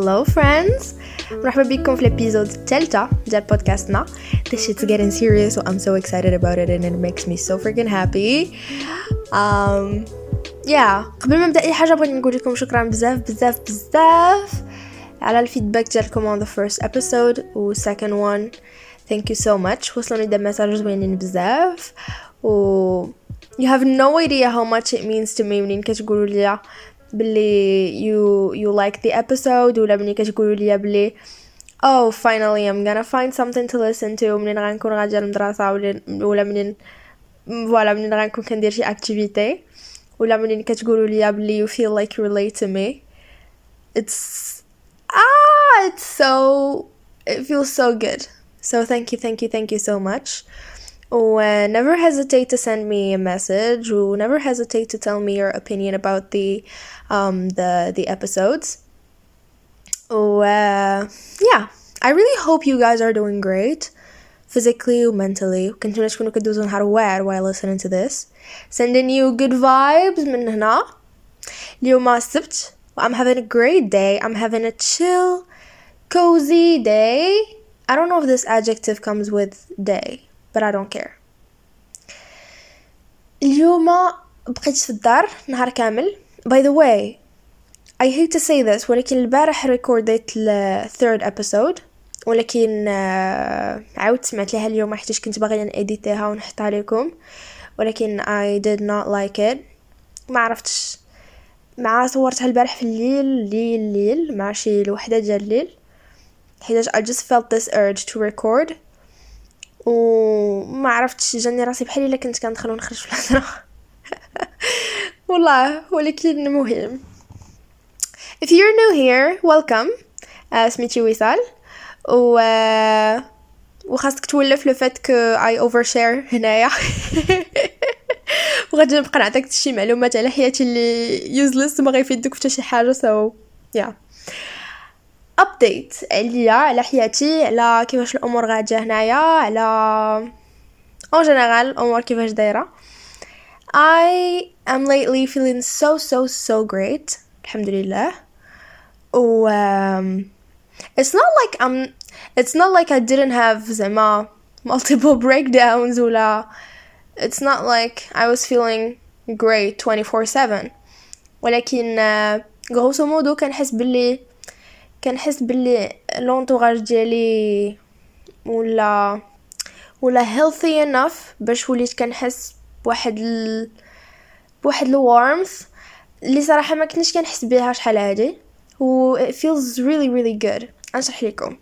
Hello friends مرحبا بكم في الابيزود الثالثة ديال بودكاستنا This shit's getting serious so I'm so excited about it and it makes me so freaking happy um, yeah قبل ما نبدا اي حاجه بغيت نقول لكم شكرا بزاف بزاف بزاف على الفيدباك ديالكم on the first episode و second one thank you so much وصلوني دي مساج زوينين بزاف و you have no idea how much it means to me منين كتقولوا لي بلي you you like the episode ولا منين كتقولوا لي بلي oh finally I'm gonna find something to listen to منين غنكون غاديه للمدرسه ولا ولا منين فوالا منين غنكون كندير شي activity ولا منين كتقولوا لي بلي you feel like you relate to me it's ah it's so it feels so good so thank you thank you thank you so much Uh, never hesitate to send me a message or never hesitate to tell me your opinion about the um the the episodes uh, yeah I really hope you guys are doing great physically or mentally كنتو تكونوا كدوزو نهار واعر while listening to this sending you good vibes من هنا اليوم السبت I'm having a great day I'm having a chill cozy day I don't know if this adjective comes with day But I don't care. اليوم بقيت في الدار نهار كامل. By the way I hate to say this ولكن البارح ريكورديت ال third episode ولكن uh, عاودت سمعت لها اليوم حيتاش كنت باغيه نإديتيها ونحطها لكم ولكن I did not like it. ما عرفتش. مع صورتها البارح في الليل الليل الليل مع شي الوحدة ديال الليل. حيتاش I just felt this urge to record. وما عرفتش جاني راسي بحال إلا كنت كندخل ونخرج في الهضرة. والله ولكن مهم. If you're new here welcome. uh, سميتي وصال. و uh, وخاصك تولف le fait que I overshare هنايا. وغادي نبقى نعطيك شي معلومات على حياتي اللي useless ما غيفيدوك حتى شي حاجة so يا update عليا على حياتي على كيفاش الأمور غاده هنايا على en général الأمور كيفاش دايرة. I am lately feeling so so so great الحمد لله. و um, it's not like I'm it's not like I didn't have زعما multiple breakdowns ولا it's not like I was feeling great 24/7 ولكن غروسو مودو كنحس باللي كنحس باللي لونطوغاج ديالي ولا ولا healthy enough باش وليت كنحس بواحد ال... بواحد الوارمث اللي صراحة ما كنتش كنحس بها شحال هادي. و it feels really really good. نشرح لكم.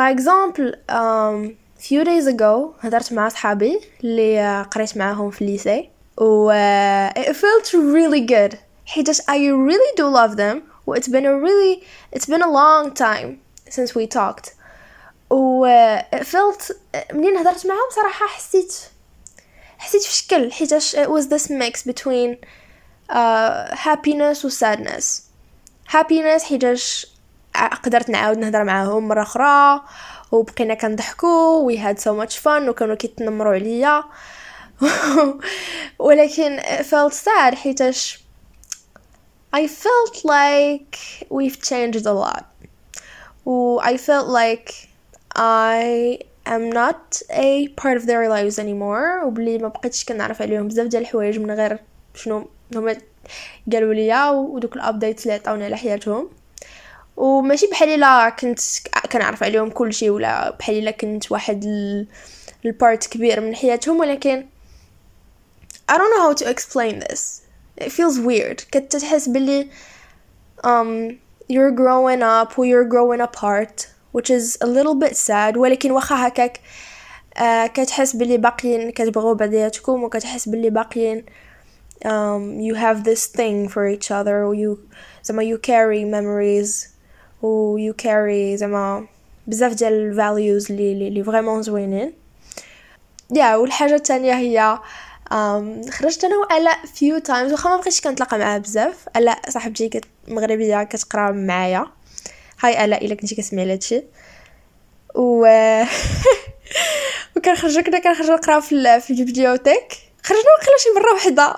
By example um, few days ago هدرت مع صحابي اللي قريت معاهم في الليسي و uh, it felt really good. حيتاش I really do love them. It's been a really it's been a long time since we talked و uh, felt منين هدرت معاهم صراحة حسيت حسيت في شكل حيتاش it was this mix between uh, happiness و sadness happiness حيتاش قدرت نعاود نهضر معاهم مرة أخرى وبقينا كنضحكو we had so much fun وكانوا كيتنمروا عليا ولكن it felt sad حيتاش I felt like we've changed a lot. و I felt like I am not a part of their lives anymore. وبلي ما بقيتش كنعرف عليهم بزاف ديال الحوايج من غير شنو هما قالوا لي ودوك الابديتس اللي عطاوني على حياتهم. وماشي بحال إلا كنت كنعرف عليهم كل شيء ولا بحال إلا كنت واحد البارت كبير من حياتهم ولكن I don't know how to explain this. it feels weird كتحس باللي um you're growing up or you're growing apart which is a little bit sad ولكن واخا هكاك uh, كتحس باللي باقيين كتبغوا بعضياتكم وكتحس باللي باقيين um, you have this thing for each other or you زعما you carry memories و you carry زعما بزاف ديال الفاليوز اللي اللي فريمون زوينين يا yeah, والحاجه الثانيه هي um, خرجت أنا وآلاء few times واخا ما بقيتش كنتلاقى معاها بزاف. الاء صاحبتي كتب مغربية كتقرا معايا. hi الاء إلا كنتي كتسمعي هادشي. و وكنخرجوا كنا كنخرجوا نقراو في في ال bibliothèque. خرجنا وقيلا شي مرة وحدة.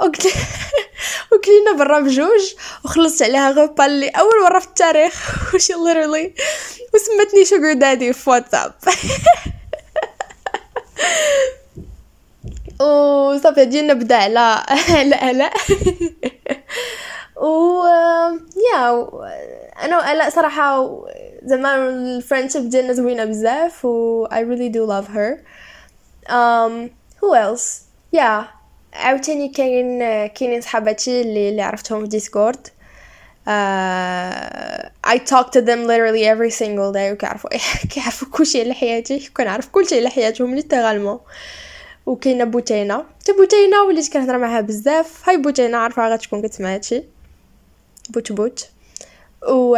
وكلينا برا بجوج. وخلصت عليها غوبا اللي أول مرة في التاريخ. وشي ليرلي وسمتني sugar daddy في واتساب. وصافي جينا نبدأ. على على الاء و yeah أنا وآلاء صراحة زعما ال friendship ديالنا زوينة بزاف و I really do love her. Um who else? yeah عاوتاني كاين كاينين صحاباتي اللي اللي عرفتهم في ديسكورد uh, I talk to them every single day وكيعرفوا كيعرفوا كلشي على حياتي كنعرف كلشي على حياتهم littéralement وكاينة بوتينة. حتى بوتينة وليت كنهضر معاها بزاف. هاي بوتينة عارفة غتكون كتسمع هادشي بوت بوت. و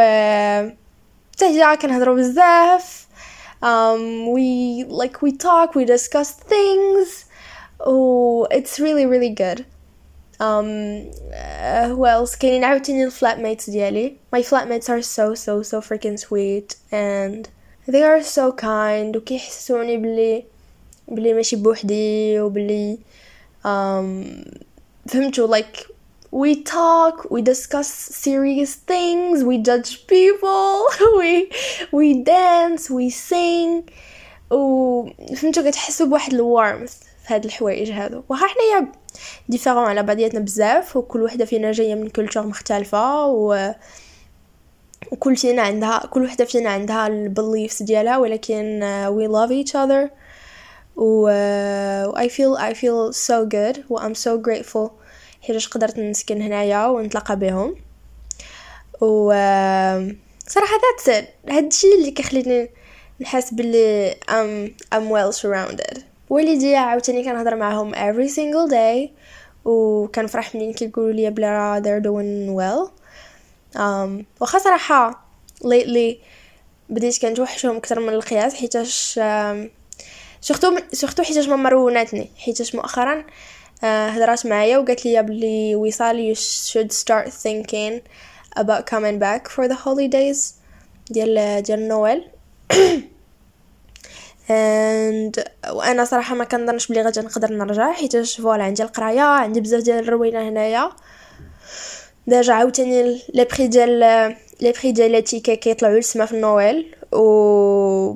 حتى هي كنهضروا بزاف. um, we like we talk we discuss things. oh it's really really good. um uh, who else? كاينين عاوتاني الفلاتميتس ديالي. My flatmates are so so so freaking sweet. And they are so kind. وكيحسوني بلي بلي ماشي بوحدي وبلي um, فهمتوا like we talk we discuss serious things we judge people we we dance we sing. و فهمتوا كتحسوا بواحد الوارمث في هاد الحوايج هادو. وها حنايا différents على بعضياتنا بزاف وكل وحدة فينا جاية من culture مختلفة و وكل فينا عندها كل وحدة فينا عندها ال beliefs ديالها ولكن uh, we love each other. و I feel I feel so good و I'm so grateful. حيتاش قدرت نسكن هنايا ونتلاقى بهم. و صراحة that's it هادشي اللي كيخليني نحس بلي I'm I'm well surrounded. والدي عاوتاني كنهضر معاهم every single day وكنفرح منين كيقولوا لي بلا they're doing well. Um, واخا صراحة lately بديت كنتوحشهم أكثر من القياس حيتاش surtout surtout حيتاش ماما روناتني حيتاش مؤخرا هضرات معايا وقالت لي بلي وصال you should start thinking about coming back for the holidays ديال ديال نويل. And وأنا صراحة ما كنظنش بلي غادي نقدر نرجع حيت voilà عندي القراية عندي بزاف ديال الروينة هنايا. déjà عاوتاني les prix ديال les prix ديال les tickets كيطلعوا للسما في النويل و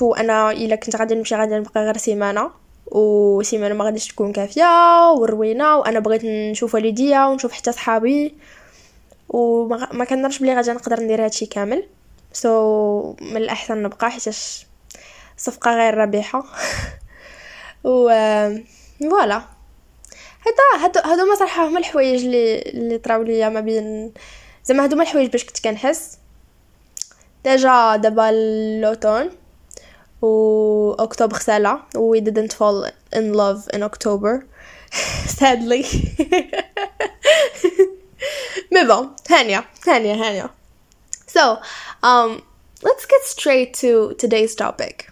وأنا إلا كنت غادي نمشي غادي نبقى غير سيمانة. وسيمانة ما غاديش تكون كافية وروينة وأنا بغيت نشوف والديا ونشوف حتى صحابي. وما كنظنش بلي غادي نقدر ندير هادشي كامل. so so, من الأحسن نبقى حيتاش صفقة غير ربيحة. و voilà. هذا هادو هادو ما صراحة هما الحوايج اللي اللي طراو ليا ما بين زعما هادو هما الحوايج باش كنت كنحس. déjà دابا l'automne و اكتوبر سالا و we didn't fall in love in October sadly mais bon هانية هانية هانية so um let's get straight to today's topic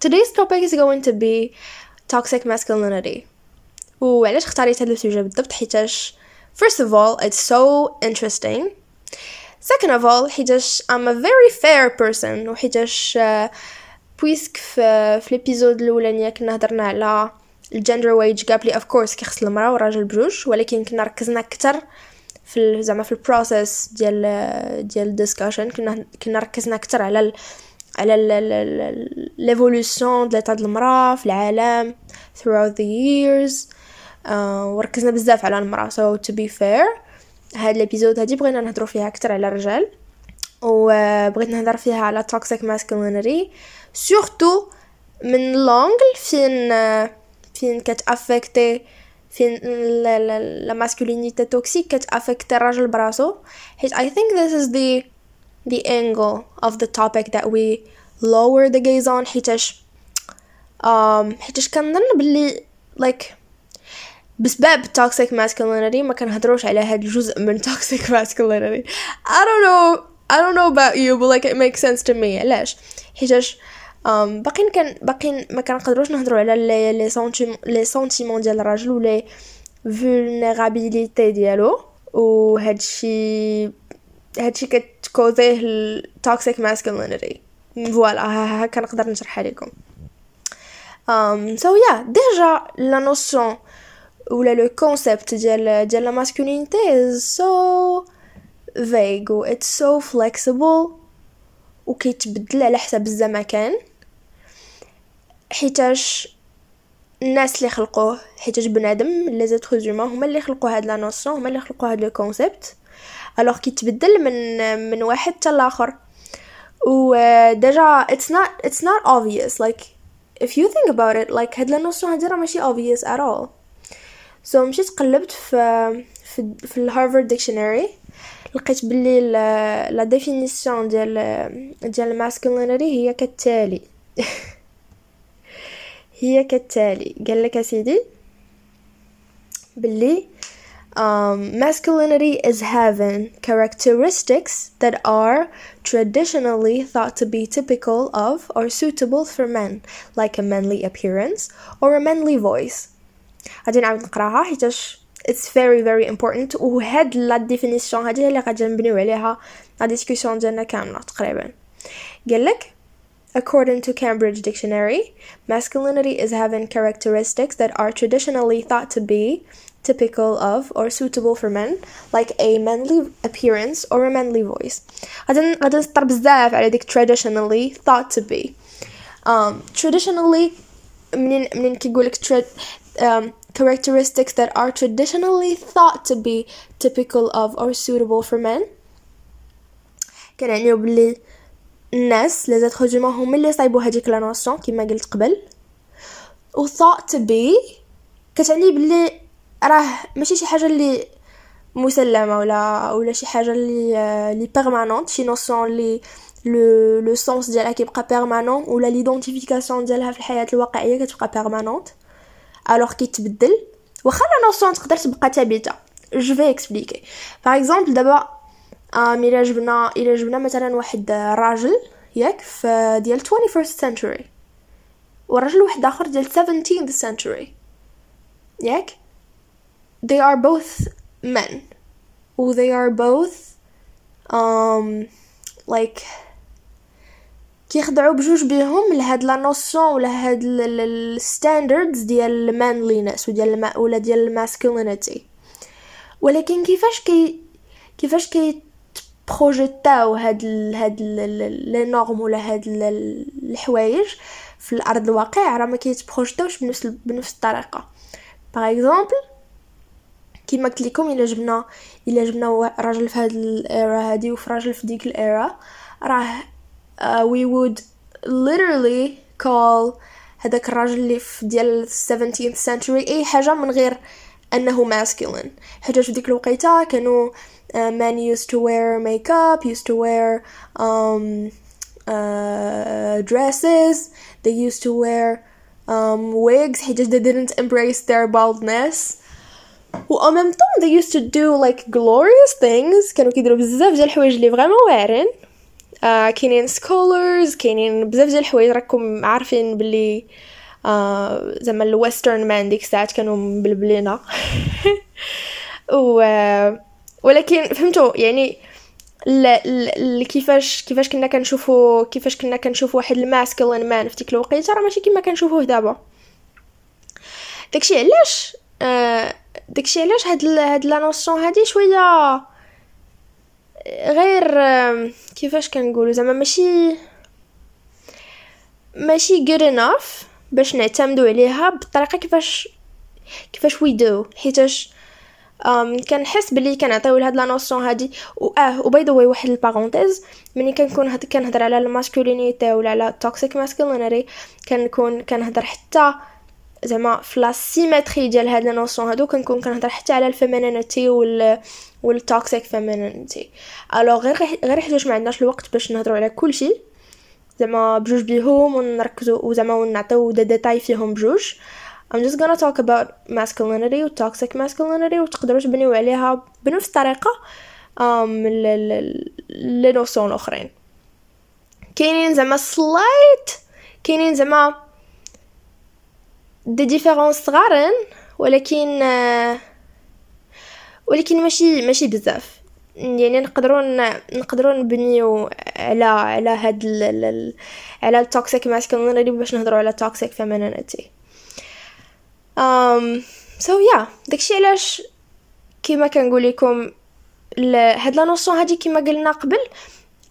today's topic is going to be toxic masculinity وعلاش اختاريت هذا السوجي بالضبط حيتاش first of all it's so interesting second of all حيتاش I'm a very fair person وحيتاش uh, puisque في, في l'épisode الاولانيه كنا هضرنا على ال gender wage gap اللي of course كيخص المراه والراجل بجوج ولكن كنا ركزنا أكثر في زعما في ال process ديال ديال ال discussion كنا كنا ركزنا أكثر على على l'évolution ديال المراه في العالم throughout the years. وركزنا بزاف على المراه so to be fair هاد ال épisode هادي بغينا نهضروا فيها أكثر على الرجال. وبغيت نهضر فيها على toxic masculinity. surtout من l'angle فين فين كت affecter فين la masculinité toxique كت affecter الراجل براسو. حيت I think this is the the angle of the topic that we lower the gaze on. حيتاش um, حيتاش كنظن بلي like بسبب toxic masculinity ما كنهضروش على هاد الجزء من toxic masculinity. I don't know. I don't know about you but like it makes sense to me. علاش حيتاش um, باقيين كان باقيين ما كنقدروش نهضروا على les les sentiments ديال الراجل ولا vulnérabilité ديالو. وهادشي هادشي كت causer ه ال toxic masculinity voilà هكا نقدر نشرحها لكم um, so yeah déjà la notion ولا le concept ديال ديال la masculinité is so vague و it's so flexible. وكيتبدل على حسب الزمكان حيتاش الناس اللي خلقوه حيتاش بنادم les êtres humains هما اللي خلقوا هاد la notion هما اللي خلقوا هاد le concept alors كيتبدل من من واحد حتى لاخر و déjà it's not it's not obvious. Like if you think about it like هاد la notion هادي راه ماشي obvious at all. So مشيت قلبت في في, في ال Harvard dictionary لقيت بلي la définition ديال ديال ال masculinity هي كالتالي هي كالتالي قال لك سيدي باللي um, masculinity is having characteristics that are traditionally thought to be typical of or suitable for men like a manly appearance or a manly voice غادي نعاود نقراها حيتاش it's very very important وهاد لا ديفينيسيون هادي اللي غادي نبنيو عليها لا ديسكوسيون ديالنا كامله تقريبا قال لك According to Cambridge Dictionary, masculinity is having characteristics that are traditionally thought to be typical of or suitable for men, like a manly appearance or a manly voice. غادي غادي نسطر بزاف على ديك traditionally thought to be. Um, traditionally منين منين كيقولك um, characteristics that are traditionally thought to be typical of or suitable for men. كنعنيو بلي الناس لي زاتر هومان هما اللي صايبوا هذيك لا نوسيون كما قلت قبل. و thought to be كتعني بلي راه ماشي شي حاجة اللي مسلمة ولا ولا شي حاجة اللي لي permanente شي notion اللي le le sens ديالها كيبقى permanent ولا l'identification ديالها في الحياة الواقعية كتبقى بيرمانونت الوغ كيتبدل واخا la notion تقدر تبقى ثابته je vais expliquer par exemple دابا um إلى جبنا إلى جبنا مثلا واحد راجل ياك في ديال 21st century. وراجل واحد اخر ديال 17th century. ياك they are both men. و they are both um like كيخضعوا بجوج بيهم لهاد la notion ولا هاد ال standards ديال ال manliness وديال ولا ديال ال masculinity ولكن كيفاش كي كيفاش كي projeter او هاد ال هاد les normes ولا هاد الحوايج في الأرض الواقع راه ما كيتبروجيتاوش بنفس بنفس الطريقة. par exemple كيما قلت لكم إلا جبنا إلا جبنا راجل في هاد ال era هادي وفي راجل في ديك ال era راه uh, we would literally call هذاك الراجل اللي في ديال 17th century اي حاجه من غير انه masculine حيت في ديك الوقيته كانوا uh, men used to wear makeup used to wear um, uh, dresses they used to wear um, wigs حيت they didn't embrace their baldness و en même temps they used to do like glorious things كانوا كيديروا بزاف ديال الحوايج اللي فريمون واعرين آه كاينين scholars كاينين بزاف ديال الحوايج راكم عارفين بلي آه زعما ال Western man ديك الساعات كانوا مبلبلينا و ولكن فهمتوا يعني. كيفاش كيفاش كنا كنشوفوا كيفاش كنا كنشوفوا واحد ال masculine man في ديك الوقيتة راه ماشي كيما كنشوفوه دابا داكشي علاش آه داكشي علاش هاد ال... هاد la notion هادي شوية غير كيفاش كنقولوا زعما ماشي ماشي good enough باش نعتمدوا عليها بالطريقة كيفاش كيفاش we do حيتاش كنحس بلي كنعطيو لهاد la notion هادي. و آه و by the واحد ال parenthèse ملي كنكون هاد كنهضر على ال masculinity ولا على ال toxic masculinity كنكون كنهضر حتى زعما في la symétrie ديال هاد les notions هادو كنكون كنهضر حتى على ال femininity وال وال toxic femininity alors غير غير حيت ما عندناش الوقت باش نهضروا على كلشي. زعما بجوج بيهم ونركزوا وزعما ونعطيو دي ديتاي فيهم بجوج. I'm just gonna talk about masculinity و toxic masculinity وتقدروا تبنيو عليها بنفس الطريقة um, les notions الاخرين كاينين زعما slight كاينين زعما des différences صغارين ولكن ولكن ماشي ماشي بزاف. يعني نقدروا نقدروا نبنيو على على هاد ال على ال toxic masculinity باش نهضروا على ال toxic femininity um so yeah داكشي علاش كيما كنقول لكم هاد la notion هادي كيما قلنا قبل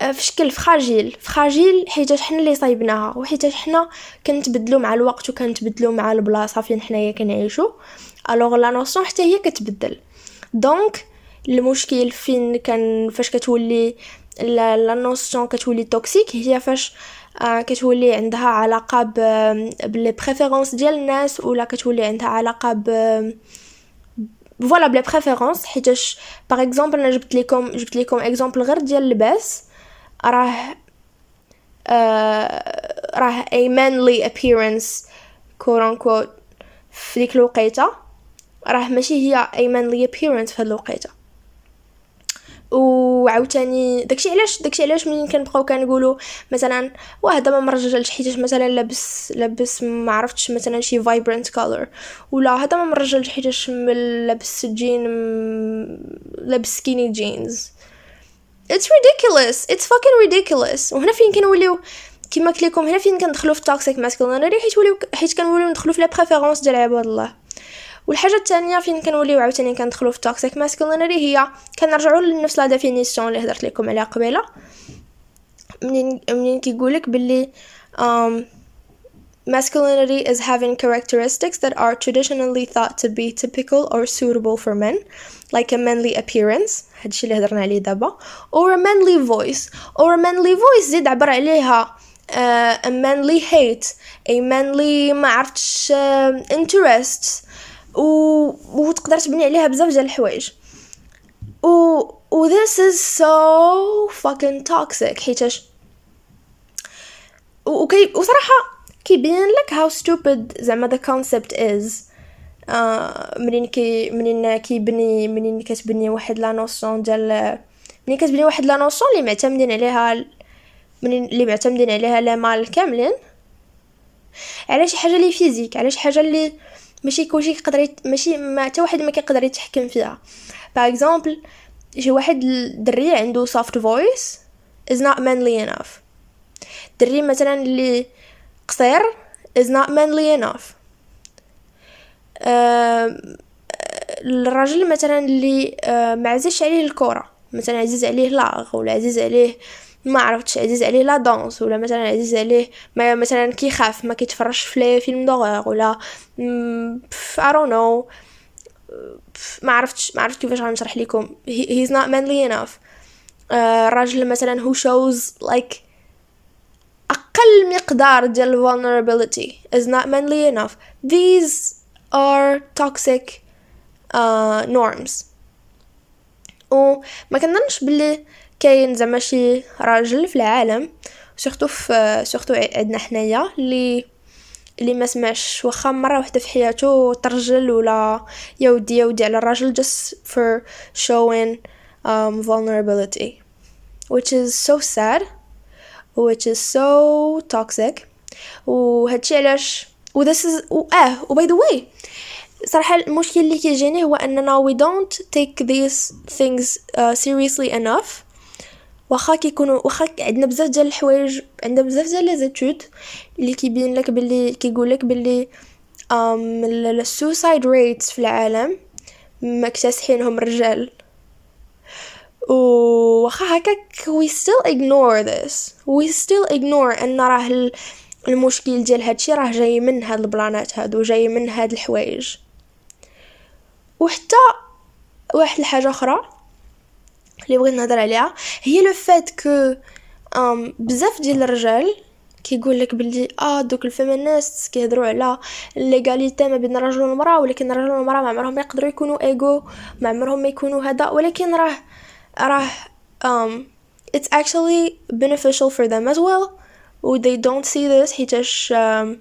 آه، في شكل fragile. fragile حيت حنا اللي صايبناها وحيت حنا كنتبدلو مع الوقت وكنتبدلو مع البلاصة فين حنايا كنعيشو. alors la notion حتى هي كتبدل. donc المشكل فين كان فاش كتولي la notion كتولي toxic هي فاش كتولي عندها علاقه ب les préférences ديال الناس ولا كتولي عندها علاقه ب voilà ب la préférence حيتاش par exemple أنا جبت لكم جبت لكم exemple غير ديال اللباس راه راه a manly appearance quote unquote في ديك الوقيته راه ماشي هي a manly appearance في هاد الوقيته. وعاوتاني داكشي علاش داكشي علاش ملي كنبقاو كنقولوا مثلا واه هذا ما مرجلش حيت مثلا لابس لابس ما عرفتش مثلا شي vibrant color ولا هذا ما مرجلش حيت لابس جين لابس skinny jeans it's ridiculous. It's fucking ridiculous. وهنا فين كنوليو كيما قلت لكم هنا فين كندخلوا في toxic masculinity حيت وليو حيت كنوليو ندخلوا في les préférences ديال عباد الله. والحاجة الثانية فين كنوليو عاوتاني كندخلوا في toxic masculinity هي كنرجعوا لنفس لا ديفينيسيون اللي هضرت لكم عليها قبيله منين منين كيقولك باللي um, masculinity is having characteristics that are traditionally thought to be typical or suitable for men like a manly appearance هادشي اللي هضرنا عليه دابا or a manly voice or a manly voice زيد عبر عليها uh, a manly hate a manly ما عرفتش uh, interests و... وتقدر تبني عليها بزاف ديال الحوايج. و و this is so fucking toxic حيتاش. وكي وصراحة كيبين لك how stupid زعما the concept is. آه منين كي منين كيبني منين كتبني واحد la notion ديال منين كتبني واحد la notion اللي معتمدين عليها منين اللي معتمدين عليها les mâles كاملين. على شي حاجة اللي physique على شي حاجة اللي ماشي كلشي يقدر ماشي ما حتى واحد ما كيقدر يتحكم فيها. par exemple شي واحد الدري عنده soft voice is not manly enough. دري مثلا اللي قصير is not manly enough. الراجل مثلا اللي معزش عليه الكرة مثلا عزيز عليه لاغ ولا عزيز عليه ما عرفتش عزيز عليه لا دانس ولا مثلا عزيز عليه ما مثلا كيخاف ما كيتفرجش في فيلم دوغور ولا don't know. ما عرفتش ما عرفت كيفاش غنشرح لكم. He's not manly enough. الراجل مثلا who shows like أقل مقدار ديال vulnerability is not manly enough. These are toxic uh, norms. وما كنظنش بلي كاين زعما شي راجل في العالم surtout في surtout عندنا حنايا اللي اللي ما سمعش واخا مرة واحدة في حياته ترجل ولا يودي يودي على الراجل just for showing um, vulnerability which is so sad which is so toxic وهادشي علاش و this is و آه و by the way صراحة المشكل اللي كيجيني هو أننا we don't take these things uh, seriously enough. واخا كيكونوا واخا عندنا بزاف ديال الحوايج عندنا بزاف ديال les études اللي كيبين لك باللي كيقول لك باللي آم ال suicide rates في العالم مكتسحينهم الرجال. واخا هكاك we still ignore this. We still ignore أن راه المشكل ديال هادشي راه جاي من هاد البلانات هادو جاي من هاد الحوايج. وحتى واحد الحاجة أخرى اللي بغيت نهضر عليها هي le fait que بزاف ديال الرجال كيقول لك بلي آه دوك ال féministes كيهضروا على l'égalité ما بين الرجل والمرأة ولكن الرجل والمرأة ما عمرهم يقدروا يكونوا égaux ما عمرهم ما يكونوا هذا ولكن راه راه um, it's actually beneficial for them as well. و they don't see this حيتاش um,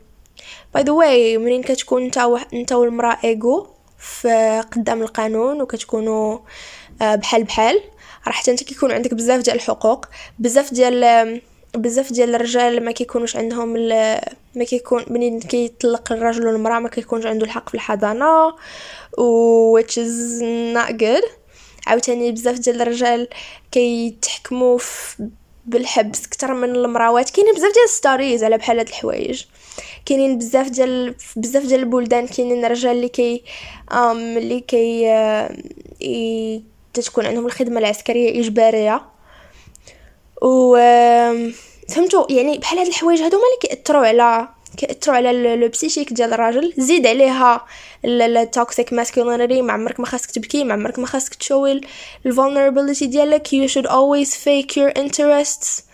by the way منين كتكون نتا نتا والمرأة ايغو في قدام القانون وكتكونوا uh, بحال بحال. راه حتى كيكون عندك بزاف ديال الحقوق بزاف ديال بزاف ديال الرجال ما كيكونوش عندهم ما كيكون منين كيطلق الرجل والمرأة ما كيكونش عنده الحق في الحضانة و which is not good. عاوتاني بزاف ديال الرجال كيتحكموا بالحبس أكثر من المراوات. كاينين بزاف ديال stories على بحال هاد الحوايج. كاينين بزاف ديال بزاف ديال البلدان كاينين رجال اللي كي آم اللي كي تتكون عندهم الخدمة العسكرية إجبارية. و فهمتوا؟ يعني بحال هاد الحوايج هادو اللي كيأثروا على كيأثروا على le psychique ديال الراجل. زيد عليها ال toxic masculinity ما عمرك ما خاصك تبكي ما عمرك ما خاصك ت show ال vulnerability ديالك you should always fake your interests.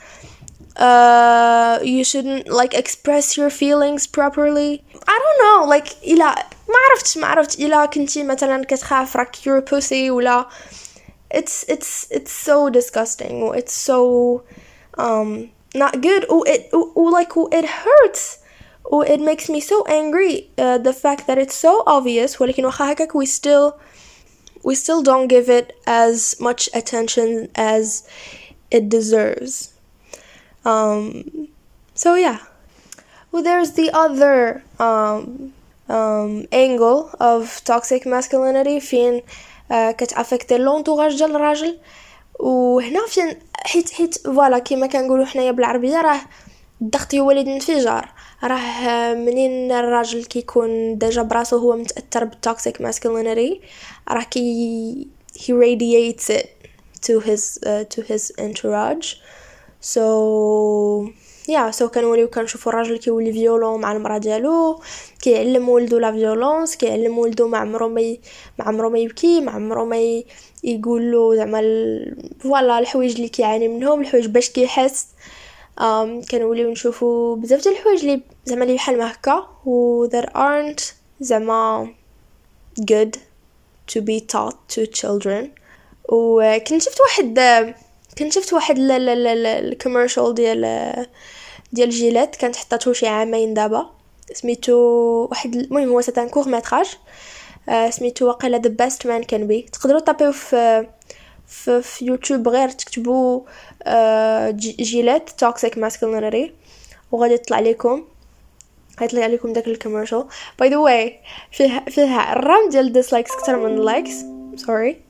uh, you shouldn't like express your feelings properly. I don't know like إلا ما عرفتش ما عرفت إلا كنتي مثلا كتخاف راك you're pussy ولا it's it's it's so disgusting it's so um not good or it or, like it hurts or it makes me so angry uh, the fact that it's so obvious ولكن واخا هكاك we still we still don't give it as much attention as it deserves um, so yeah well there's the other um, um, angle of toxic masculinity فين uh, كتافكتي لونطوراج ديال الراجل. وهنا فين حيت حيت voilà كيما كنقولوا حنايا بالعربية راه الضغط هو وليد الانفجار. راه منين الراجل كيكون déjà براسو هو متأثر بال toxic masculinity راه كي he radiates it to his uh, to his entourage. So يا so كنوليو كنشوفو الراجل كيولي violent مع المراه ديالو كيعلم ولدو la violence كيعلم ولدو ما عمرو ما ما عمرو ما يبكي ما عمرو ما يقول له زعما voilà الحوايج اللي كيعاني منهم الحوايج باش كيحس. كنوليو نشوفو بزاف ديال الحوايج اللي زعما اللي بحال ما هكا و that aren't زعما good to be taught to children. و كنت شفت واحد كنت شفت واحد ال commercial ديال ديال Gillette كانت حطاتو شي عامين دابا. سميتو واحد المهم هو c'est un court-métrage. سميتو واقيلا The Best Men Can Be تقدروا طابيو في في, في يوتيوب غير تكتبوا Gillette toxic masculinity وغادي يطلع لكم غيطلع لكم داك ال commercial. By the way فيه فيه الرام ديال dislikes أكثر من likes sorry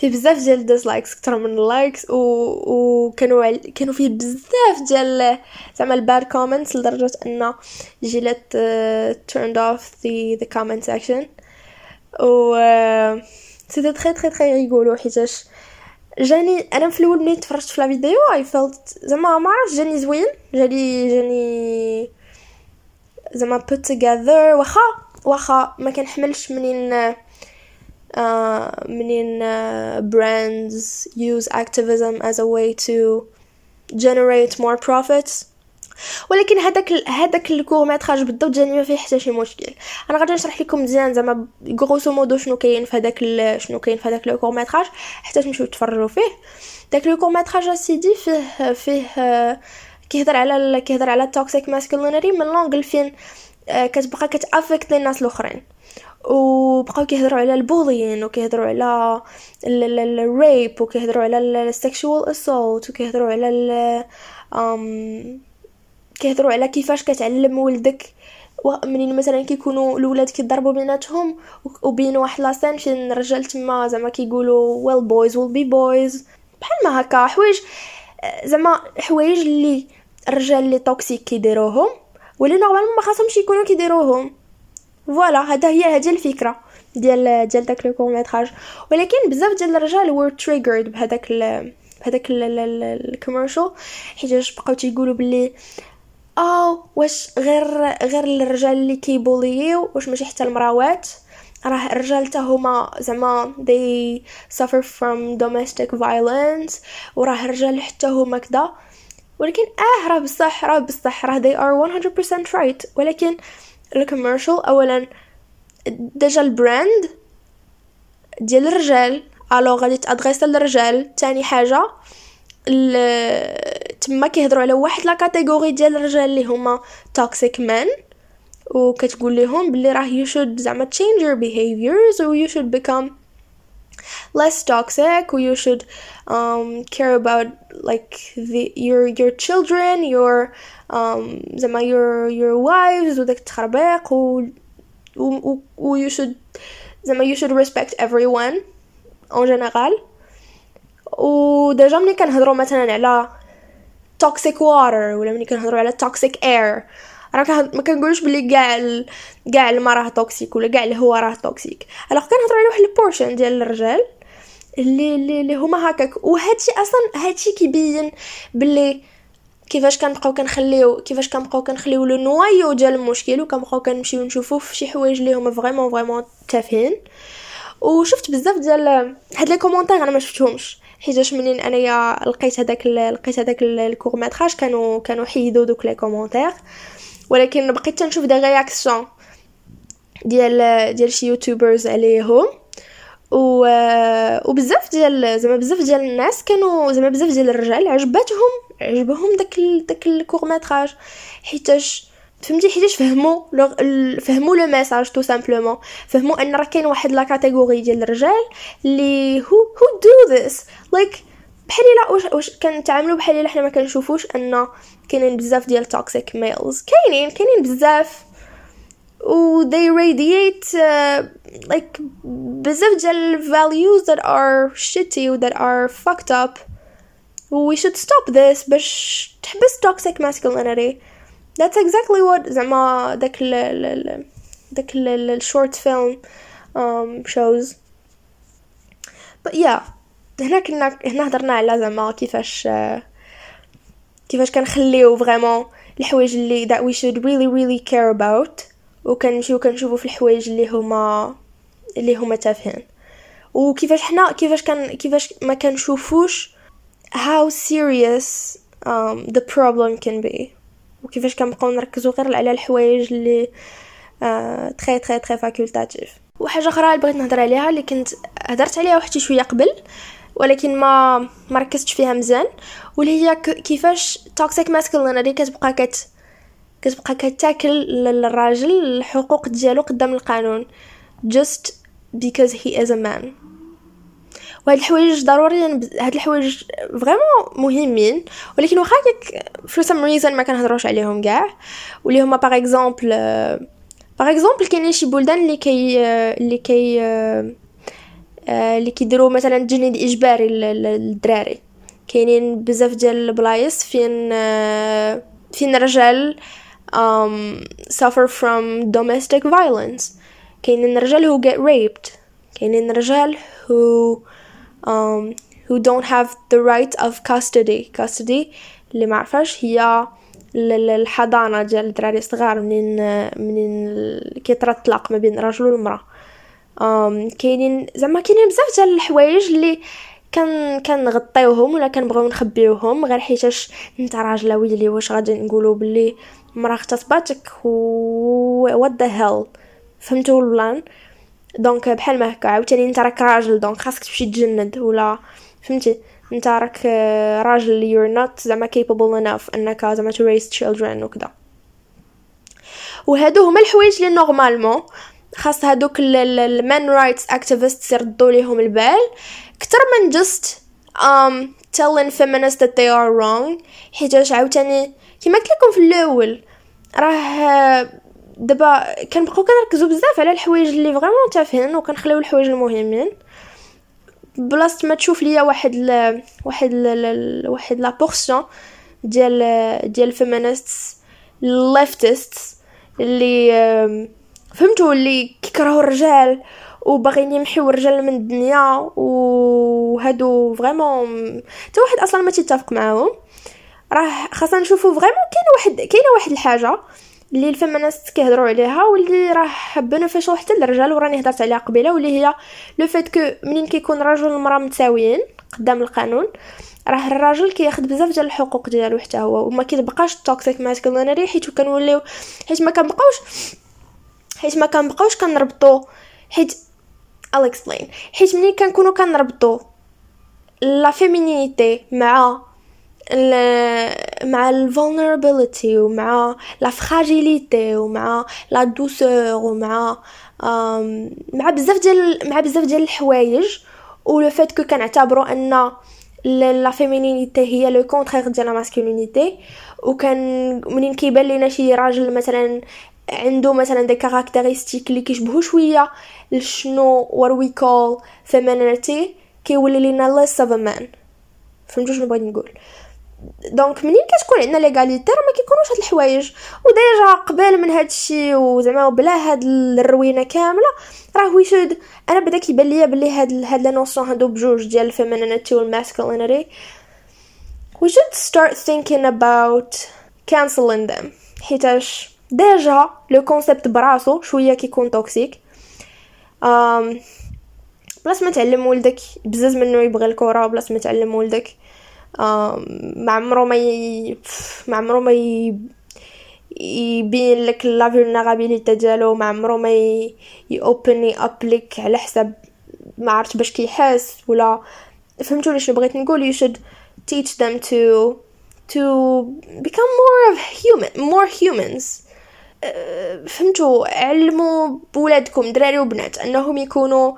فيه بزاف ديال ال dislikes أكثر من ال likes و, و كانوا عل... كانوا فيه بزاف ديال زعما ال bad comments لدرجة أن Gillette turned off the the comment section. و c'était très très très rigolo حيتاش جاني أنا في الأول ملي تفرجت في la vidéo I felt زعما ما عرفتش جاني زوين جاني جاني زعما put together واخا واخا ما كنحملش منين uh, منين brands use activism as a way to generate more profits. ولكن هذاك هذاك ال court-métrage بالضبط جاني ما فيه حتى شي مشكل. أنا غادي نشرح لكم مزيان زعما grosso modo شنو كاين في هذاك شنو كاين في هذاك ال court-métrage حتى تمشيو تفرجوا فيه. داك ال court-métrage سيدي فيه فيه كيهضر على كيهضر على ال toxic masculinity من l'angle فين كتبقى كت affect الناس الأخرين. وبقاو كيهضروا على ال bullying وكيهضروا على ال rape وكيهضروا على ال sexual assault وكيهضروا على آم كيهضروا على كيفاش كتعلم ولدك. منين مثلا كيكونوا الولاد كيضربوا بيناتهم وبين واحد la scène فين الرجال تما زعما كيقولوا well boys will be boys بحال ما هكا حوايج زعما حوايج اللي الرجال اللي toxic كيديروهم واللي normalement ما خاصهمش يكونوا كيديروهم. Voilà هذا هي هذه الفكرة ديال ديال داك le court-métrage ولكن بزاف ديال الرجال were triggered بهذاك بهذاك ال commercial حيت بقاو تيقولوا باللي آه واش غير غير الرجال اللي كي bully و واش ماشي حتى المراوات؟ راه الرجال حتى هما زعما they suffer from domestic violence وراه الرجال حتى هما كذا ولكن آه راه بصح راه بصح راه they are 100% right. ولكن ال commercial اولا déjà ال brand ديال الرجال alors غادي ت adresser للرجال تاني حاجة تما كيهضروا على واحد la catégorie ديال الرجال اللي هما toxic men وكتقول لهم بلي راه you should زعما change your behaviors or you should become less toxic or you should um, care about like the your your children your um, زعما your your wives وداك التخربيق و, و, و you should زعما you should respect everyone en général و ديجا ملي كنهضروا مثلا على توكسيك واتر ولا ملي كنهضروا على توكسيك اير راه ما كنقولوش بلي كاع كاع الماء راه toxic ولا كاع الهواء راه toxic alors كنهضروا على واحد ال portion ديال الرجال اللي اللي, اللي هما هكاك. وهادشي أصلا هادشي كيبين بلي كيفاش كنبقاو كنخليو كيفاش كنبقاو كنخليو le noyau ديال المشكل وكنبقاو كنمشيو نشوفو في شي حوايج اللي هما vraiment vraiment تافهين. وشفت بزاف ديال هاد les commentaires أنا ما شفتهمش. حيتاش منين أنايا لقيت هذاك لقيت هذاك ال court-métrage كانوا كانوا حيدوا دوك les commentaires ولكن بقيت تنشوف des réactions ديال ديال شي YouTubers عليهم. و وبزاف ديال زعما بزاف ديال الناس كانوا زعما بزاف ديال الرجال عجباتهم عجبهم داك. داك ال court-métrage حيتاش فهمتي؟ حيتاش فهموا فهموا le message tout simplement فهموا أن راه كاين واحد la catégorie ديال الرجال اللي هو هو do this like بحال الا واش واش كنتعاملوا بحال الا حنا ما كنشوفوش ان كاينين بزاف ديال toxic males كاينين كاينين بزاف و they radiate uh, like بزاف ديال values that are shitty و that are fucked up we should stop this باش تحبس toxic masculinity that's exactly what زعما داك ال داك ال short film um, shows but yeah هنا كنا هنا هضرنا على زعما كيفاش كيفاش كنخليو فريمون الحوايج اللي that we should really really care about وكنمشيو كنشوفو في الحوايج اللي هما اللي هما تافهين. وكيفاش حنا كيفاش كان كيفاش ما كنشوفوش how serious um, the problem can be. وكيفاش كنبقاو نركزو غير على الحوايج اللي très très très facultatif وحاجة أخرى اللي بغيت نهضر عليها اللي كنت هضرت عليها واحد شوية قبل ولكن ما ما ركزتش فيها مزيان. واللي هي كيفاش toxic masculinity كتبقى كت كتبقى كتاكل للراجل الحقوق ديالو قدام القانون. Just because he is a man. وهاد الحوايج ضروريا هاد الحوايج vraiment مهمين. ولكن واخا for some reason ما كنهضروش عليهم كاع. واللي هما par exemple par exemple كاينين شي بلدان اللي كي اللي كي اللي كيديروا مثلا تجنيد إجباري للدراري كاينين بزاف ديال البلايص فين فين الرجال um, suffer from domestic violence. كاينين رجال who get raped. كاينين رجال who um, who don't have the right of custody. Custody اللي ما عرفاش هي الحضانة ديال الدراري الصغار منين منين كيطرى الطلاق ما بين الرجل والمراه كاينين زعما كاينين بزاف ديال الحوايج اللي كان كنغطيوهم ولا كنبغيو نخبيوهم غير حيتاش انت راجل ويلي واش غادي نقولوا بلي مرا اغتصباتك و what the hell فهمتوا ال plan؟ donc بحال ما هكا عاوتاني انت راك راجل donc خاصك تمشي تجند ولا فهمتي؟ انت راك راجل you're not زعما capable enough انك زعما to raise children وكذا وهادو هما الحوايج اللي normalement خاص هادوك ال men rights activists يردوا ليهم البال. كتر من just um telling feminists that they are wrong. حيتاش عاوتاني كما قلت لكم في الأول راه دابا كنبقاو كنركزوا بزاف على الحوايج اللي vraiment تافهين وكنخليو الحوايج المهمين. بلاصة ما تشوف ليا واحد ل... واحد ل... واحد la portion ديال ديال ال feminists leftist اللي فهمتوا اللي كيكرهوا الرجال وباغيين يمحيو الرجال من الدنيا وهادو vraiment حتى واحد أصلا ما تيتفق معاهم. راه خاصنا نشوفوا vraiment كاينة واحد كاينة واحد الحاجة اللي ال feminists كيهضروا عليها واللي راه bénéficie حتى للرجال وراني هضرت عليها قبيلة واللي هي le fait que منين كيكون الرجل والمراه متساويين قدام القانون راه الراجل كياخذ بزاف ديال الحقوق ديالو حتى هو وما كيتبقاش toxic masculinity حيت كنوليو حيت ما كنبقاوش حيت ما كنبقاوش كنربطو حيت I'll explain. حيت ملي كنكونو كنربطو la féminité مع مع ال vulnérabilité ومع la fragilité ومع la douceur ومع مع بزاف ديال مع بزاف ديال الحوايج و le fait que كنعتبروا ان la féminité هي le contraire ديال la masculinité وكان منين كيبان لينا شي راجل مثلا عنده مثلا des caractéristiques اللي كيشبهوا شوية لشنو what we call femininity كيولي لينا less of a man. فهمتوا شنو بغيت نقول؟ donc منين كتكون عندنا l'égalité راه ما كيكونوش هاد الحوايج. و déjà قبل من هاد الشيء وزعما بلا هاد الروينة كاملة راه we should أنا بدا كيبان ليا بلي هاد هاد la notion هادو بجوج ديال ال féminité وال masculinité we should start thinking about canceling them. حيتاش déjà le concept براسو شوية كيكون toxic um, بلاص ما تعلم ولدك بزاف منه يبغي الكره بلاص ما تعلم ولدك ما عمرو ما ي... ما عمرو ما ي... يبين لك la vulnérabilité ديالو ما عمرو ما ي... يـ open up ليك على حساب ما عرفت باش كيحس ولا فهمتوا شنو بغيت نقول you should teach them to to become more of human more humans. فهمتوا علموا بولادكم دراري وبنات أنهم يكونوا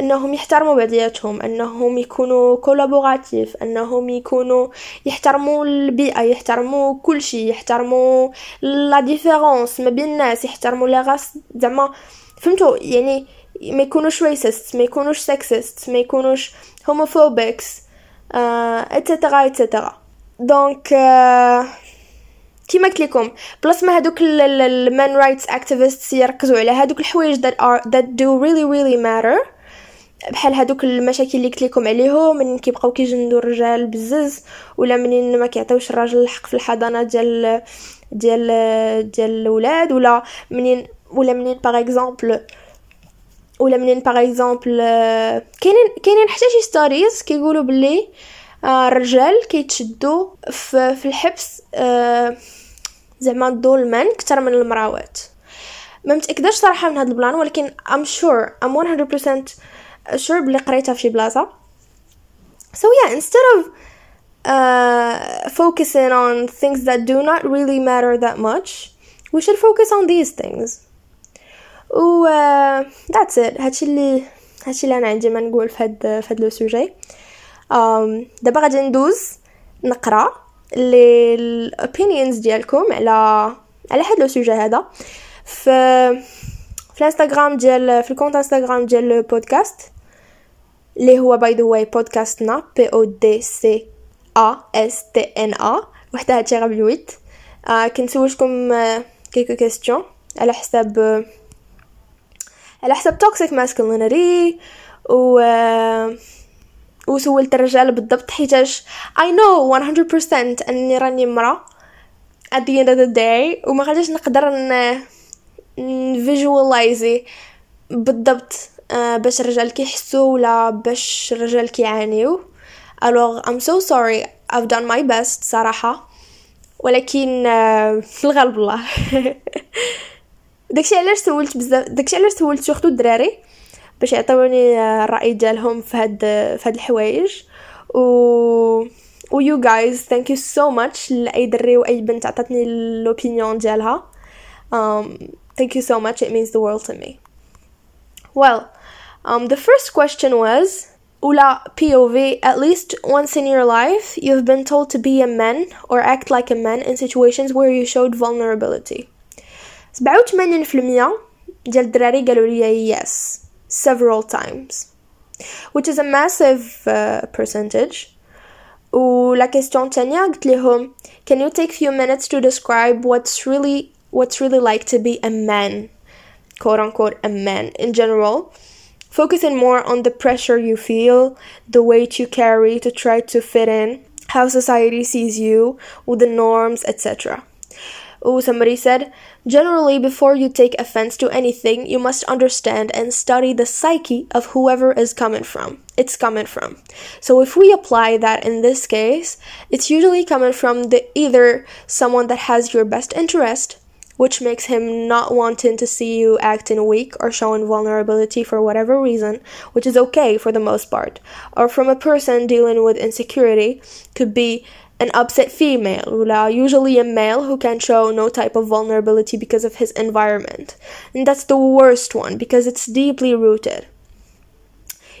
أنهم يحترموا بعضياتهم أنهم يكونوا collaboratifs أنهم يكونوا يحترموا البيئة يحترموا كل شيء يحترموا la différence ما بين الناس يحترموا les races زعما فهمتوا؟ يعني ما يكونوش racist ما يكونوش sexist ما يكونوش homophobics et cetera et cetera donc كيما قلت لكم بلاص ما هذوك ال men rights activists يركزوا على هذوك الحوايج that are that do really really matter. بحال هذوك المشاكل اللي قلت لكم عليهم من كيبقاو كيجندوا الرجال بزز ولا منين ما كيعطيوش الراجل الحق في الحضانة ديال ديال ديال الاولاد ولا منين ولا منين par exemple ولا منين par exemple كاينين كاينين حتى شي stories كيقولوا باللي الرجال كيتشدوا في, في الحبس آه زعما الظلمان أكثر من المراوات. ما متأكداش صراحة من هذا ال plan ولكن I'm sure I'm 100% sure بلي قريتها في شي بلاصة. Yeah instead of uh, focusing on things that do not really matter that much we should focus on these things. و uh, that's it. هادشي اللي هادشي اللي أنا عندي ما نقول في هاد في هاد le sujet. um, دابا غادي ندوز نقرا لي ال opinions ديالكم على على هذا le sujet هذا. في في الانستغرام ديال في ال compte انستغرام ديال البودكاست اللي هو by the way بودكاستنا P O D C A S T N A وحده هادشي غير بالويت. آه كنسولكم آه كيكو كيستيون على حساب آه على حساب toxic masculinity و آه وسولت الرجال بالضبط حيتاش I know 100% أني راني مرا at the end of the day وما غاديش نقدر ن visualize بالضبط uh, باش الرجال كيحسوا ولا باش الرجال كيعانيو. Alors I'm so sorry. I've done my best صراحة. ولكن uh, في الغالب الله. داكشي علاش سولت بزاف داكشي علاش سولت؟ surtout الدراري. باش يعطوني الراي ديالهم في هاد في هاد الحوايج و و you guys thank you so much لاي دري واي بنت عطاتني الاوبينيون ديالها um, thank you so much it means the world to me well um, the first question was Ula POV, at least once in your life, you've been told to be a man or act like a man in situations where you showed vulnerability. 87% ديال الدراري قالوا لي yes several times which is a massive uh, percentage la question تانية قلت لهم can you take few minutes to describe what's really what's really like to be a man quote unquote a man in general focusing more on the pressure you feel the weight you carry to try to fit in how society sees you with the norms etc Oh, somebody said, generally, before you take offense to anything, you must understand and study the psyche of whoever is coming from. It's coming from. So if we apply that in this case, it's usually coming from the either someone that has your best interest, which makes him not wanting to see you acting weak or showing vulnerability for whatever reason, which is okay for the most part, or from a person dealing with insecurity, could be an upset female, usually a male who can show no type of vulnerability because of his environment. And that's the worst one because it's deeply rooted.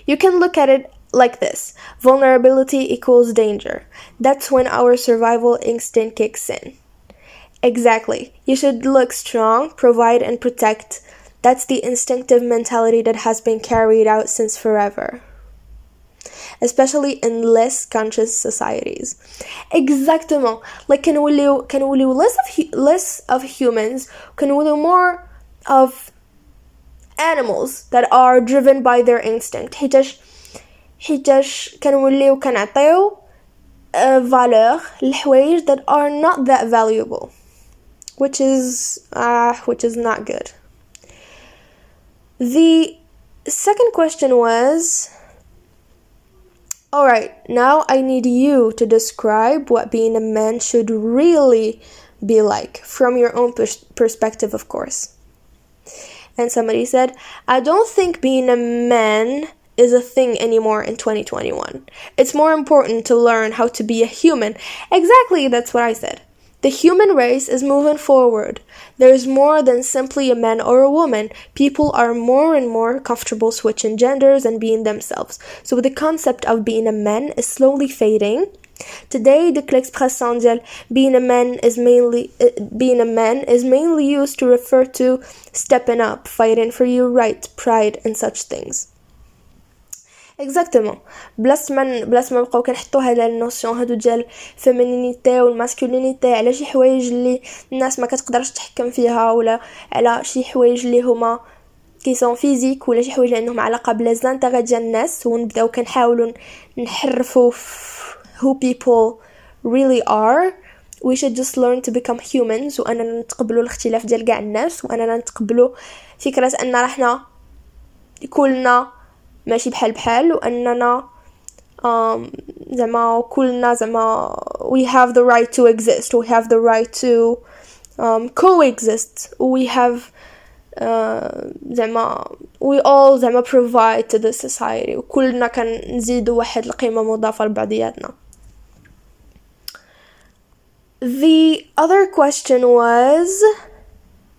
You can look at it like this vulnerability equals danger. That's when our survival instinct kicks in. Exactly. You should look strong, provide, and protect. That's the instinctive mentality that has been carried out since forever especially in less conscious societies exactement like كنوليو كنوليو less of less of humans كنوليو more of animals that are driven by their instinct حيتاش حيتاش كنوليو كنعطيو valeur للحوايج that are not that valuable which is uh, which is not good the second question was Alright, now I need you to describe what being a man should really be like, from your own pers- perspective, of course. And somebody said, I don't think being a man is a thing anymore in 2021. It's more important to learn how to be a human. Exactly, that's what I said. The human race is moving forward. There is more than simply a man or a woman. People are more and more comfortable switching genders and being themselves. So the concept of being a man is slowly fading. Today, the l'express angel being a man is mainly uh, being a man is mainly used to refer to stepping up, fighting for your rights, pride, and such things. اكزاكتومون بلاص ما بلاص ما نبقاو كنحطو هاد النوسيون هادو ديال femininity وال masculinity على شي حوايج اللي الناس ما كتقدرش تحكم فيها ولا على شي حوايج اللي هما qui sont physiques ولا شي حوايج اللي عندهم علاقه ب les intérêts ديال الناس ونبداو كنحاولوا نحرفوا who people really are we should just learn to become humans واننا نتقبلوا الاختلاف ديال كاع الناس واننا نتقبلوا فكره ان رحنا كلنا ماشي بحال بحال واننا um, زعما كلنا زعما we have the right to exist we have the right to um, coexist we have uh, زعما we all زعما provide to the society وكلنا كنزيدو واحد القيمة مضافة لبعضياتنا the other question was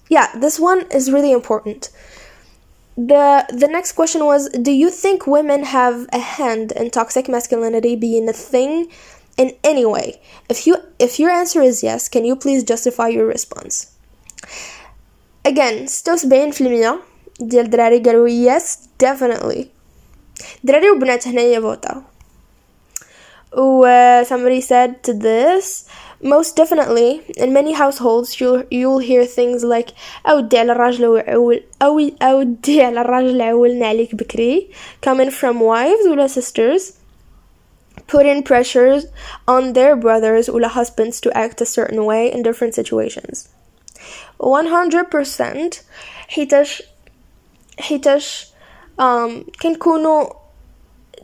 yeah this one is really important the the next question was do you think women have a hand in toxic masculinity being a thing in any way if you if your answer is yes can you please justify your response again still 70% ديال الدراري قالوا yes definitely دراري وبنات هنايا فوتاو و somebody said to this most definitely, in many households, you'll you'll hear things like أودي على الراجل وعول أو أودي على الراجل عولنا عليك بكري coming from wives ولا sisters putting pressures on their brothers or husbands to act a certain way in different situations 100% حيتاش حيتاش um, كنكونوا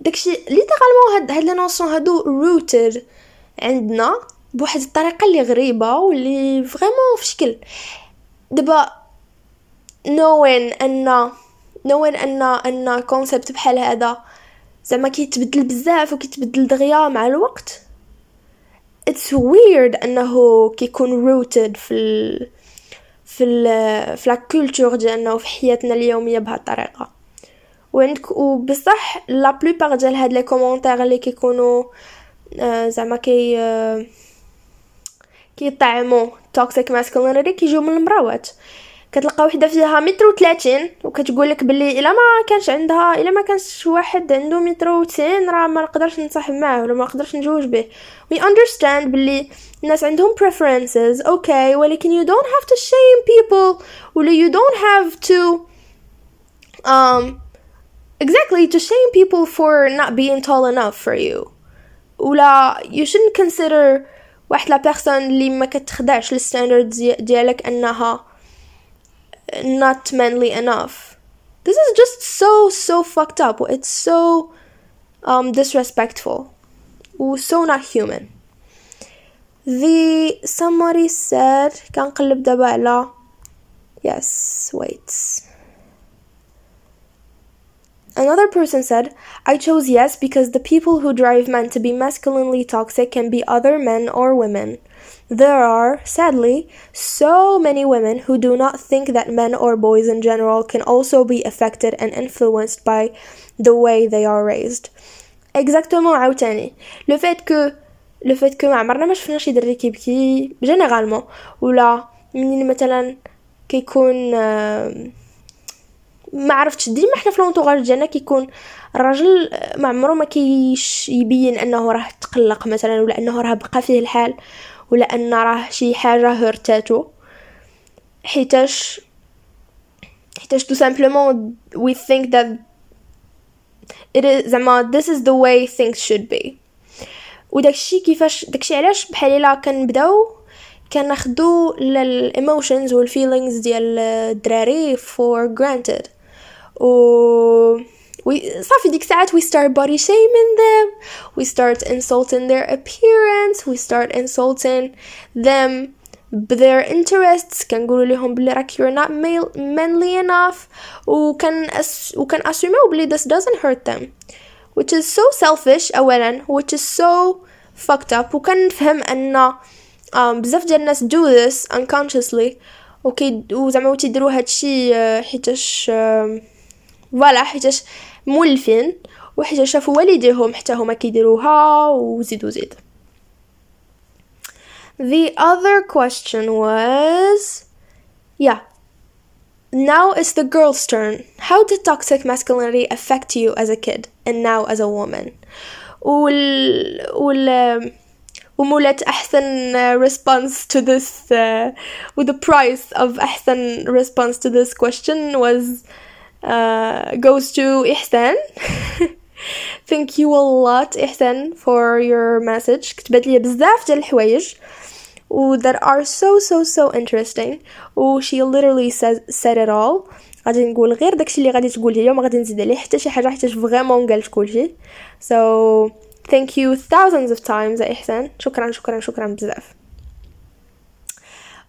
داكشي ليترالمون هاد هاد لي نونسيون هادو rooted عندنا بواحد الطريقة اللي غريبة واللي vraiment في شكل. دابا knowing أن knowing أن أن concept بحال هذا زعما كيتبدل بزاف وكيتبدل دغيا مع الوقت. it's weird أنه كيكون rooted في ال في ال في la culture ديالنا وفي حياتنا اليومية بهذه الطريقة. وعندك وبصح la plupart ديال هاد les commentaires اللي كيكونوا آه زعما كي آه كيطعموا toxic masculinity كيجيو من المراوات. كتلقى وحدة فيها متر وثلاثين وكتقول لك بلي إلا ما كانش عندها إلا ما كانش واحد عنده متر وتسعين راه ما نقدرش نصاحب معاه ولا ما نقدرش نجوج به. We understand بلي الناس عندهم preferences okay ولكن you don't have to shame people ولا you don't have to um exactly to shame people for not being tall enough for you. ولا you shouldn't consider واحد لا بيرسون اللي ما كتخدعش للستاندرد ديالك انها not manly enough this is just so so fucked up it's so um disrespectful so not human the somebody said كنقلب دابا على yes wait Another person said, I chose yes because the people who drive men to be masculinely toxic can be other men or women. There are, sadly, so many women who do not think that men or boys in general can also be affected and influenced by the way they are raised. Exactement عاوتاني le fait que le fait que ما عمرنا ما شفنا شي دري كيبكي جينيرالمون ولا منين مثلا كيكون ما عرفتش ديما حنا في l'entourage ديالنا كيكون الراجل ما عمره ما كيش يبين انه راه تقلق مثلا ولا انه راه بقى فيه الحال ولا ان راه شي حاجة hurt اتو. حيتاش حيتاش tout simplement we think that it is زعما this is the way things should be. وداكشي كيفاش داكشي علاش بحال إلا كنبداو كناخدو ال emotions وال feelings ديال الدراري for granted. و we صافي ديك الساعات we start body shaming them we start insulting their appearance we start insulting them their interests كنقولوا لهم بلي راك you're not male, manly enough وكان أس وكان assume بلي this doesn't hurt them which is so selfish اولا which is so fucked up وكنفهم ان um, بزاف ديال الناس do this unconsciously وكي وزعما تيديروا هادشي حيتاش فوالا حيتاش مولفين وحيت شافوا والديهم حتى هما كيديروها وزيد وزيد The other question was yeah now it's the girl's turn how did toxic masculinity affect you as a kid and now as a woman وال وال ومولات أحسن response to this uh, with the price of أحسن response to this question was uh, goes to إحسان thank you a lot إحسان for your message كتبت لي بزاف ديال الحوايج و that are so so so interesting و she literally says, said it all غادي نقول غير داكشي اللي غادي تقول هي وما غادي نزيد عليه حتى شي حاجه حيت فريمون قالت كلشي so thank you thousands of times إحسان شكرا شكرا شكرا بزاف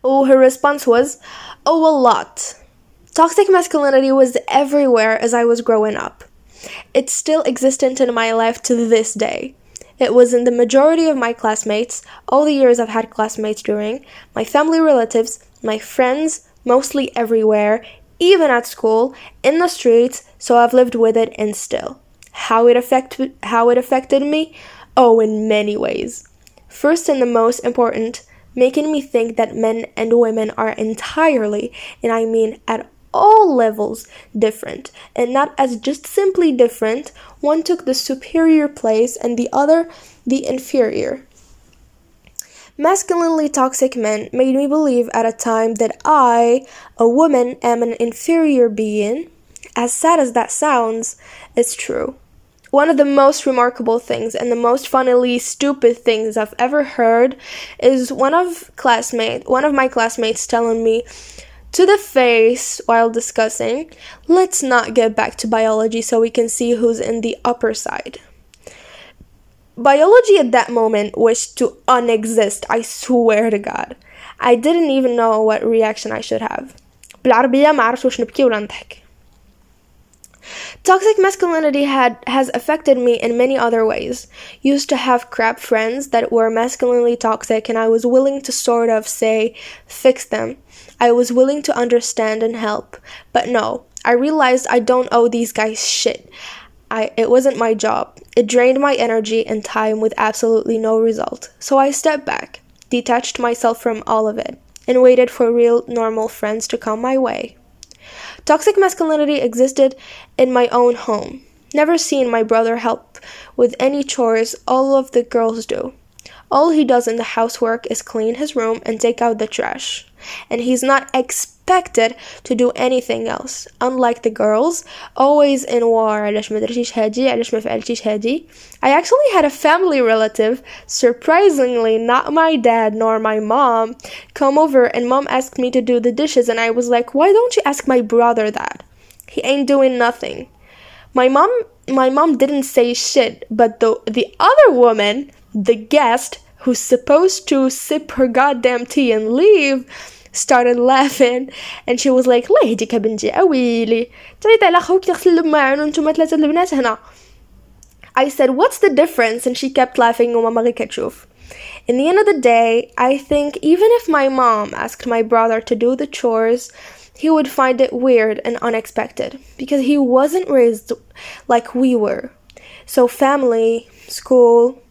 و her response was oh a lot Toxic masculinity was everywhere as I was growing up. It's still existent in my life to this day. It was in the majority of my classmates, all the years I've had classmates during, my family relatives, my friends, mostly everywhere, even at school, in the streets, so I've lived with it and still. How it affected how it affected me? Oh, in many ways. First and the most important, making me think that men and women are entirely, and I mean at all levels different, and not as just simply different, one took the superior place and the other the inferior. Masculinely toxic men made me believe at a time that I, a woman, am an inferior being. As sad as that sounds, it's true. One of the most remarkable things and the most funnily stupid things I've ever heard is one of classmate one of my classmates telling me to the face while discussing, let's not get back to biology so we can see who's in the upper side. Biology at that moment wished to unexist, I swear to God. I didn't even know what reaction I should have. بالعربية ما عرفت واش نبكي ولا نضحك. Toxic masculinity had has affected me in many other ways. Used to have crap friends that were masculinely toxic and I was willing to sort of say fix them. I was willing to understand and help. But no, I realized I don't owe these guys shit. I, it wasn't my job. It drained my energy and time with absolutely no result. So I stepped back, detached myself from all of it, and waited for real, normal friends to come my way. Toxic masculinity existed in my own home. Never seen my brother help with any chores all of the girls do. All he does in the housework is clean his room and take out the trash. And he's not expected to do anything else. Unlike the girls, always in war علاش ما درتيش هادي علاش ما فعلتيش هادي. I actually had a family relative, surprisingly not my dad nor my mom, come over and mom asked me to do the dishes and I was like, "Why don't you ask my brother that? He ain't doing nothing." My mom my mom didn't say shit, but the the other woman, the guest, who's supposed to sip her goddamn tea and leave, started laughing and she was like الله يهديك بنتي اويلي تعيط على خوك يغسل الماعن وانتم ثلاثه البنات هنا I said what's the difference and she kept laughing وماما غير كتشوف in the end of the day I think even if my mom asked my brother to do the chores he would find it weird and unexpected because he wasn't raised like we were so family school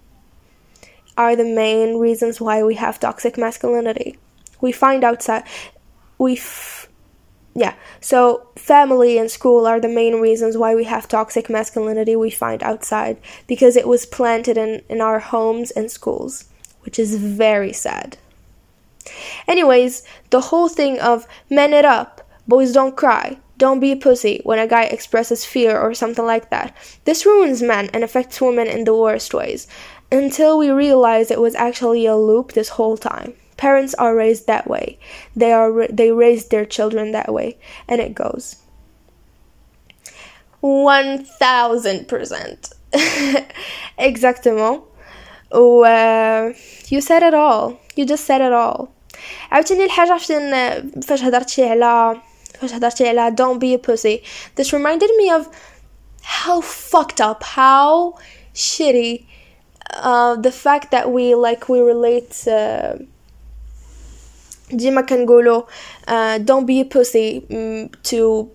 are the main reasons why we have toxic masculinity. We find outside we f- yeah so family and school are the main reasons why we have toxic masculinity we find outside because it was planted in, in our homes and schools which is very sad. Anyways the whole thing of men it up boys don't cry don't be a pussy when a guy expresses fear or something like that. This ruins men and affects women in the worst ways until we realize it was actually a loop this whole time parents are raised that way they are they raise their children that way and it goes 1000% exactement و uh, you said it all you just said it all عاوتاني الحاجة عرفتي فاش هضرتي على فاش هضرتي على don't be a pussy this reminded me of how fucked up how shitty uh, the fact that we like we relate uh, ديما كنقولوا uh, don't be a pussy mm, to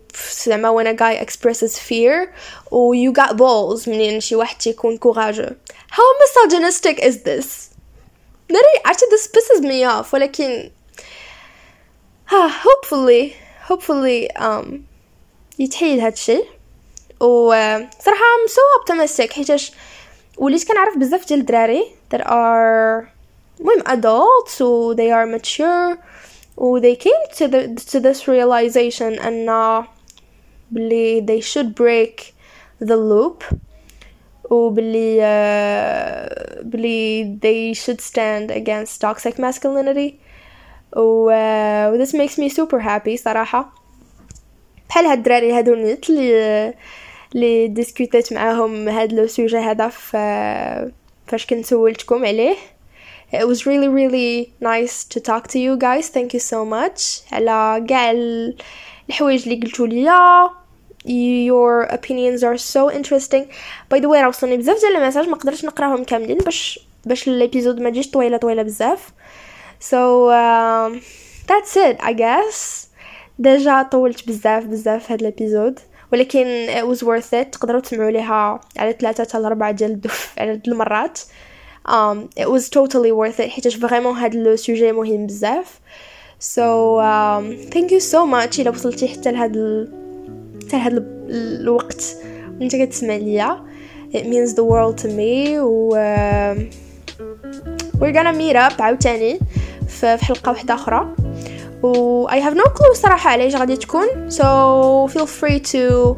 زعما when a guy expresses fear or you got balls منين شي واحد تيكون courageux how misogynistic is this Literally, actually this pisses me off ولكن uh, hopefully hopefully um يتحيد هادشي و صراحة I'm so optimistic حيتاش وليت كنعرف بزاف ديال الدراري that are المهم adults so they are mature و they came to the to this realization and uh, بلي they should break the loop وبلي uh, بلي they should stand against toxic masculinity و uh, this makes me super happy صراحة بحال هاد الدراري هادو نيت اللي اللي ديسكوتيت معاهم هاد لو سوجي هذا فاش كنت سولتكم عليه it was really really nice to talk to you guys. Thank you so much. على كاع الحوايج اللي قلتوا ليا. Your opinions are so interesting. By the way راه وصلني بزاف ديال المساج ما قدرتش نقراهم كاملين باش باش الإبيزود ما تجيش طويله طويلة بزاف. So um, that's it I guess. ديجا طولت بزاف بزاف هاد الإبيزود ولكن it was worth it. تقدروا تسمعوا ليها على ثلاثة حتى لأربعة ديال الدف على المرات. Um, it was totally worth it. حيتاش vraiment هاد le sujet مهم بزاف so um, thank you so much. الا وصلتي حتى لهاد. حتى لهاد الوقت وانت كتسمع ليا it means the world to me. و uh, we're gonna meet up عاوتاني في حلقة واحدة أخرى. و I have no clue صراحة علاش غادي تكون. So feel free to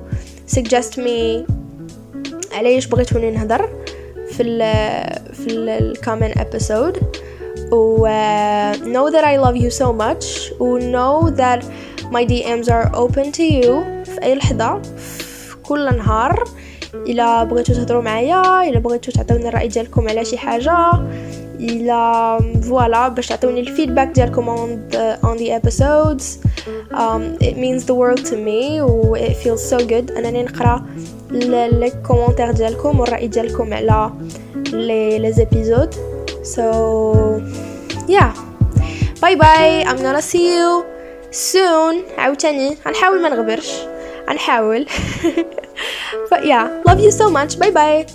suggest me علاش بغيتوني نهضر. في ال في ال comment episode. و uh, know that I love you so much. و know that my DMs are open to you. في أي لحظة. في كل نهار. إلا بغيتو تهضروا معايا. إلا بغيتو تعطيوني الرأي ديالكم على شي حاجة. إلا voilà باش تعطوني ال feedback ديالكم on the, on the episodes. Um, it means the world to me. و it feels so good. أنني نقرأ les commentaires ديالكم والرأي ديالكم على les les épisodes so yeah. bye bye I'm gonna see you soon. عاوتاني غنحاول ما نغبرش غنحاول but yeah. Love you so much. Bye bye.